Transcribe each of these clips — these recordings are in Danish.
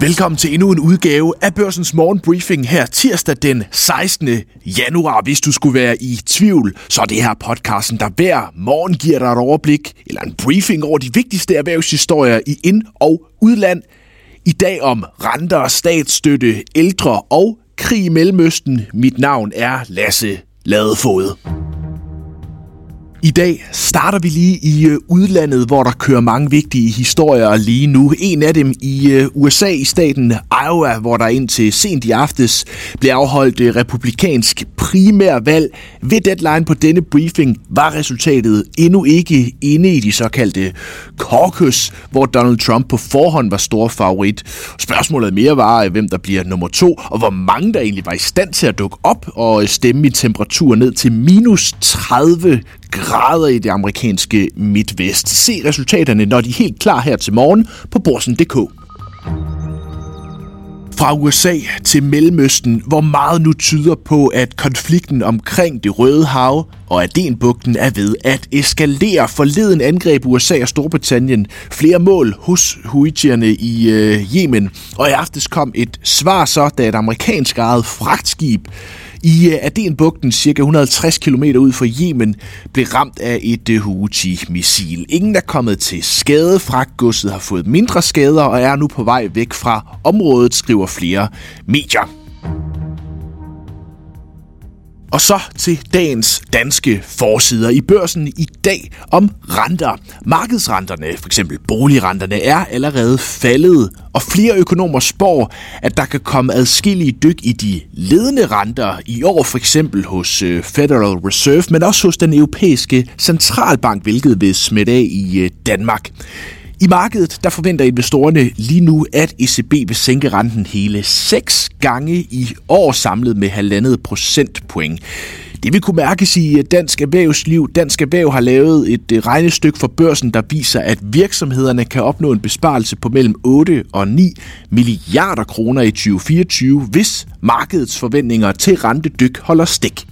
Velkommen til endnu en udgave af Børsens Morgenbriefing her tirsdag den 16. januar. Hvis du skulle være i tvivl, så er det her podcasten, der hver morgen giver dig et overblik eller en briefing over de vigtigste erhvervshistorier i ind- og udland. I dag om renter, statsstøtte, ældre og krig i Mellemøsten. Mit navn er Lasse Ladefod. I dag starter vi lige i øh, udlandet, hvor der kører mange vigtige historier lige nu. En af dem i øh, USA i staten Iowa, hvor der indtil sent i aftes blev afholdt øh, republikansk primærvalg. Ved deadline på denne briefing var resultatet endnu ikke inde i de såkaldte caucus, hvor Donald Trump på forhånd var stor favorit. Spørgsmålet mere var, hvem der bliver nummer to, og hvor mange der egentlig var i stand til at dukke op og stemme i temperatur ned til minus 30 grader i det amerikanske midtvest. Se resultaterne, når de er helt klar her til morgen på borsen.dk. Fra USA til Mellemøsten, hvor meget nu tyder på, at konflikten omkring det Røde Hav og Adenbugten er ved at eskalere. Forleden angreb USA og Storbritannien flere mål hos huitierne i øh, Yemen, og i aftes kom et svar så, da et amerikansk eget fragtskib i øh, Adenbugten, cirka 150 km ud fra Yemen, blev ramt af et øh, Houthi-missil. Ingen er kommet til skade. Fragtgodset har fået mindre skader og er nu på vej væk fra området, skriver flere medier. Og så til dagens danske forsider i børsen i dag om renter. Markedsrenterne, f.eks. boligrenterne, er allerede faldet, og flere økonomer spår, at der kan komme adskillige dyk i de ledende renter i år, for eksempel hos øh, Federal Reserve, men også hos den europæiske centralbank, hvilket vil smitte af i øh, Danmark. I markedet der forventer investorerne lige nu, at ECB vil sænke renten hele 6 gange i år samlet med halvandet procentpoint. Det vil kunne mærkes i øh, dansk erhvervsliv. Dansk Erhverv har lavet et øh, regnestykke for børsen, der viser, at virksomhederne kan opnå en besparelse på mellem 8 og 9 milliarder kroner i 2024, hvis markedets forventninger til rentedyk holder stik.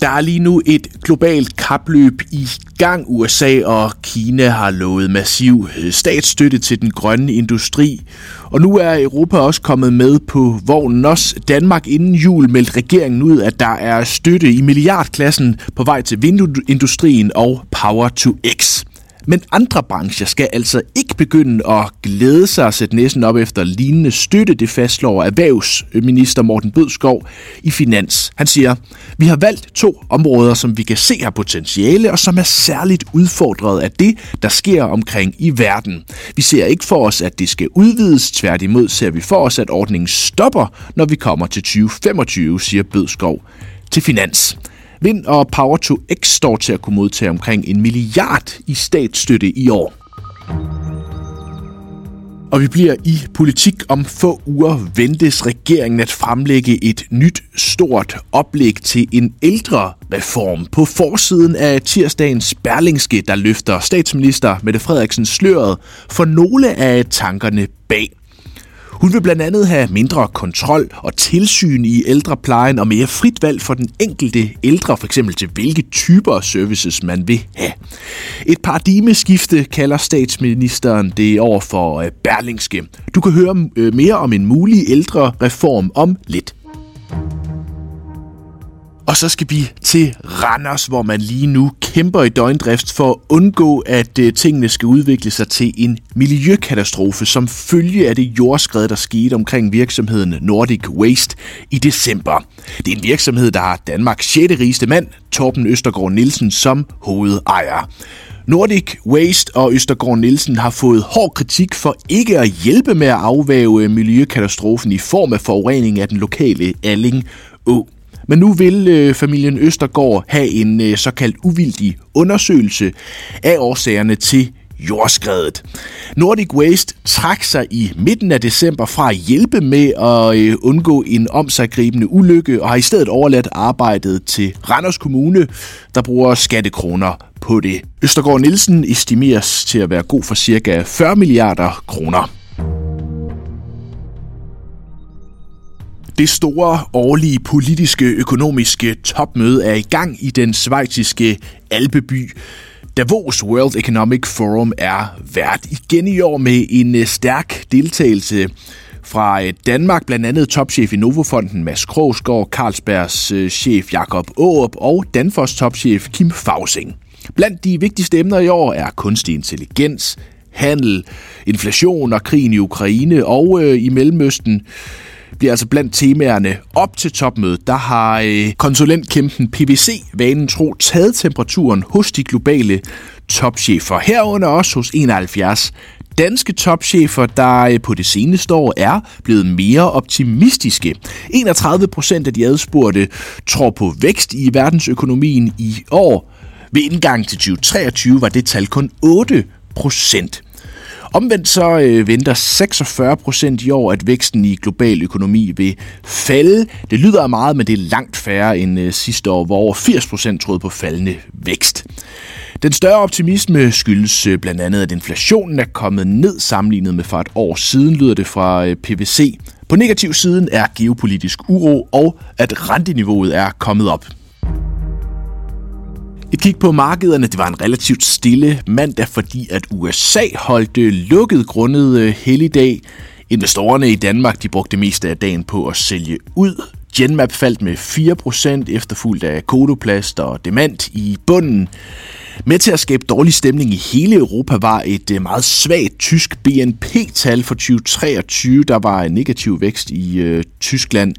Der er lige nu et globalt kapløb i gang. USA og Kina har lovet massiv øh, statsstøtte til den grønne industri. Og nu er Europa også kommet med på vognen. Også Danmark inden jul meldte regeringen ud, at der er støtte i milliardklassen på vej til vindindustrien og Power to X. Men andre brancher skal altså ikke begynde at glæde sig og sætte næsen op efter lignende støtte, det fastslår erhvervsminister Morten Bødskov i Finans. Han siger, vi har valgt to områder, som vi kan se har potentiale og som er særligt udfordret af det, der sker omkring i verden. Vi ser ikke for os, at det skal udvides, tværtimod ser vi for os, at ordningen stopper, når vi kommer til 2025, siger Bødskov til Finans. Vind og Power to X står til at kunne modtage omkring en milliard i statsstøtte i år. Og vi bliver i politik om få uger ventes regeringen at fremlægge et nyt stort oplæg til en ældre reform. På forsiden af tirsdagens Berlingske, der løfter statsminister Mette Frederiksen sløret for nogle af tankerne bag. Hun vil blandt andet have mindre kontrol og tilsyn i ældreplejen og mere frit valg for den enkelte ældre, for eksempel til hvilke typer services man vil have. Et paradigmeskifte kalder statsministeren det over for øh, Berlingske. Du kan høre øh, mere om en mulig ældre reform om lidt. Og så skal vi til Randers, hvor man lige nu kæmper i døgndrift for at undgå, at øh, tingene skal udvikle sig til en miljøkatastrofe som følge af det jordskred, der skete omkring virksomheden Nordic Waste i december. Det er en virksomhed, der har Danmarks 6. rigeste mand, Torben Østergaard Nielsen, som hovedejer. Nordic Waste og Østergaard Nielsen har fået hård kritik for ikke at hjælpe med at afvæve miljøkatastrofen i form af forurening af den lokale Alling Å. Men nu vil øh, familien Østergaard have en øh, såkaldt uvildig undersøgelse af årsagerne til jordskredet. Nordic Waste trak sig i midten af december fra at hjælpe med at øh, undgå en omsaggribende ulykke og har i stedet overladt arbejdet til Randers Kommune, der bruger skattekroner på det. Østergaard Nielsen estimeres til at være god for cirka 40 milliarder kroner. Det store årlige politiske økonomiske topmøde er i gang i den svejtiske Alpeby. Davos World Economic Forum er vært igen i år med en øh, stærk deltagelse fra øh, Danmark, blandt andet topchef i Novofonden Mads Krogsgaard, Carlsbergs øh, chef Jakob Aarup og Danfoss topchef Kim Fausing. Blandt de vigtigste emner i år er kunstig intelligens, handel, inflation og krigen i Ukraine og øh, i Mellemøsten bliver altså blandt temaerne op til topmødet. Der har øh, konsulentkæmpen PVC vanen tro taget temperaturen hos de globale topchefer. Herunder også hos 71 danske topchefer, der øh, på det seneste år er blevet mere optimistiske. 31 procent af de adspurgte tror på vækst i verdensøkonomien i år. Ved indgang til 2023 var det tal kun 8 procent. Omvendt så øh, venter 46 procent i år, at væksten i global økonomi vil falde. Det lyder meget, men det er langt færre end øh, sidste år, hvor over 80 procent troede på faldende vækst. Den større optimisme skyldes øh, blandt andet, at inflationen er kommet ned sammenlignet med for et år siden, lyder det fra øh, PVC. På negativ siden er geopolitisk uro og at renteniveauet er kommet op. Et kig på markederne, det var en relativt stille mandag, fordi at USA holdt øh, lukket grundet øh, helligdag. Investorerne i Danmark de brugte mest af dagen på at sælge ud. Genmap faldt med 4% efterfulgt af Kodoplast og Demant i bunden. Med til at skabe dårlig stemning i hele Europa var et øh, meget svagt tysk BNP-tal for 2023. Der var en negativ vækst i øh, Tyskland.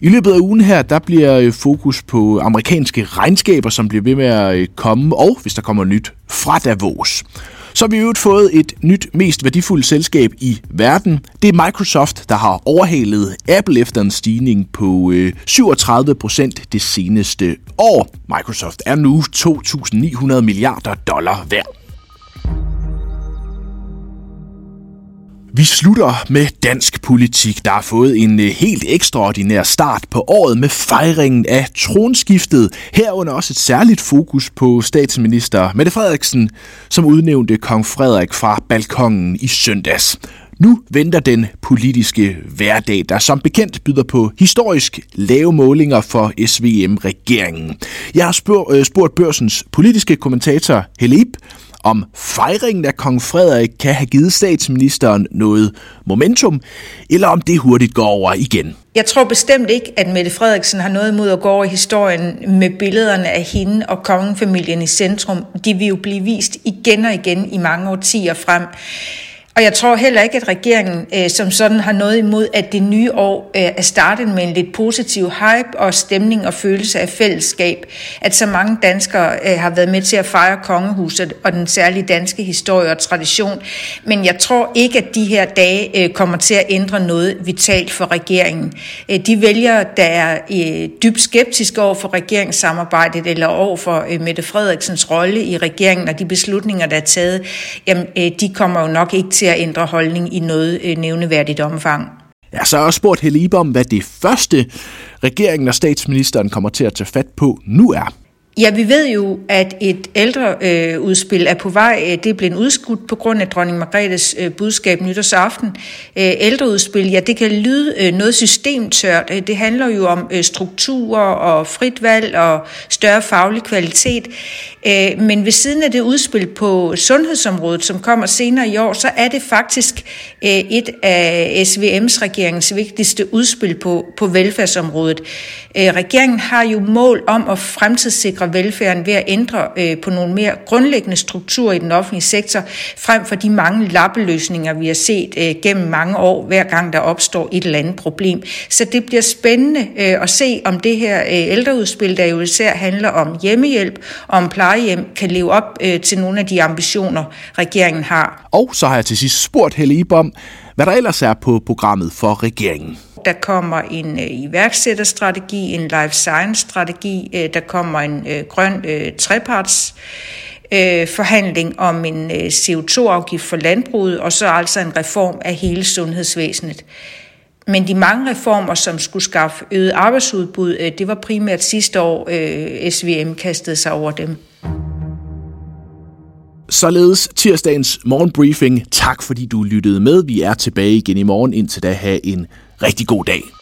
I løbet af ugen her, der bliver øh, fokus på amerikanske regnskaber, som bliver ved med at øh, komme, og hvis der kommer nyt fra Davos. Så har vi øvrigt fået et nyt, mest værdifuldt selskab i verden. Det er Microsoft, der har overhalet Apple efter en stigning på øh, 37 procent det seneste år. Microsoft er nu 2.900 milliarder dollar værd. Vi slutter med dansk politik, der har fået en øh, helt ekstraordinær start på året med fejringen af tronskiftet. Herunder også et særligt fokus på statsminister Mette Frederiksen, som udnævnte kong Frederik fra balkongen i søndags. Nu venter den politiske hverdag, der som bekendt byder på historisk lave målinger for SVM-regeringen. Jeg har spurgt, øh, spurgt børsens politiske kommentator Helib, om fejringen af kong Frederik kan have givet statsministeren noget momentum, eller om det hurtigt går over igen. Jeg tror bestemt ikke, at Mette Frederiksen har noget imod at gå over i historien med billederne af hende og kongefamilien i centrum. De vil jo blive vist igen og igen i mange årtier frem. Og jeg tror heller ikke, at regeringen øh, som sådan har noget imod, at det nye år øh, er startet med en lidt positiv hype og stemning og følelse af fællesskab. At så mange danskere øh, har været med til at fejre kongehuset og den særlige danske historie og tradition. Men jeg tror ikke, at de her dage øh, kommer til at ændre noget vitalt for regeringen. Øh, de vælgere, der er øh, dybt skeptiske over for regeringssamarbejdet eller over for øh, Mette Frederiksens rolle i regeringen og de beslutninger, der er taget, jamen, øh, de kommer jo nok ikke til til at ændre holdning i noget øh, nævneværdigt omfang. Ja, så har også spurgt Helibe om, hvad det første regeringen og statsministeren kommer til at tage fat på nu er. Ja, vi ved jo, at et ældre øh, udspil er på vej. Øh, det er blevet udskudt på grund af dronning Margrethes øh, budskab nytårsaften. Øh, ældreudspil, ja, det kan lyde øh, noget systemtørt. Øh, det handler jo om øh, strukturer og frit valg og større faglig kvalitet. Øh, men ved siden af det udspil på sundhedsområdet, som kommer senere i år, så er det faktisk øh, et af SVM's regeringens vigtigste udspil på, på velfærdsområdet. Øh, regeringen har jo mål om at fremtidssikre sikre velfærden ved at ændre øh, på nogle mere grundlæggende strukturer i den offentlige sektor, frem for de mange lappeløsninger, vi har set øh, gennem mange år, hver gang der opstår et eller andet problem. Så det bliver spændende øh, at se, om det her øh, ældreudspil, der jo især handler om hjemmehjælp og om plejehjem, kan leve op øh, til nogle af de ambitioner, regeringen har. Og så har jeg til sidst spurgt Helle Ibom, hvad der ellers er på programmet for regeringen. Der kommer en øh, iværksætterstrategi, en life science-strategi, øh, der kommer en øh, grøn øh, treparts øh, forhandling om en øh, CO2-afgift for landbruget, og så altså en reform af hele sundhedsvæsenet. Men de mange reformer, som skulle skaffe øget arbejdsudbud, øh, det var primært sidste år, øh, SVM kastede sig over dem. Således tirsdagens morgenbriefing. Tak fordi du lyttede med. Vi er tilbage igen i morgen. Indtil da have en rigtig god dag.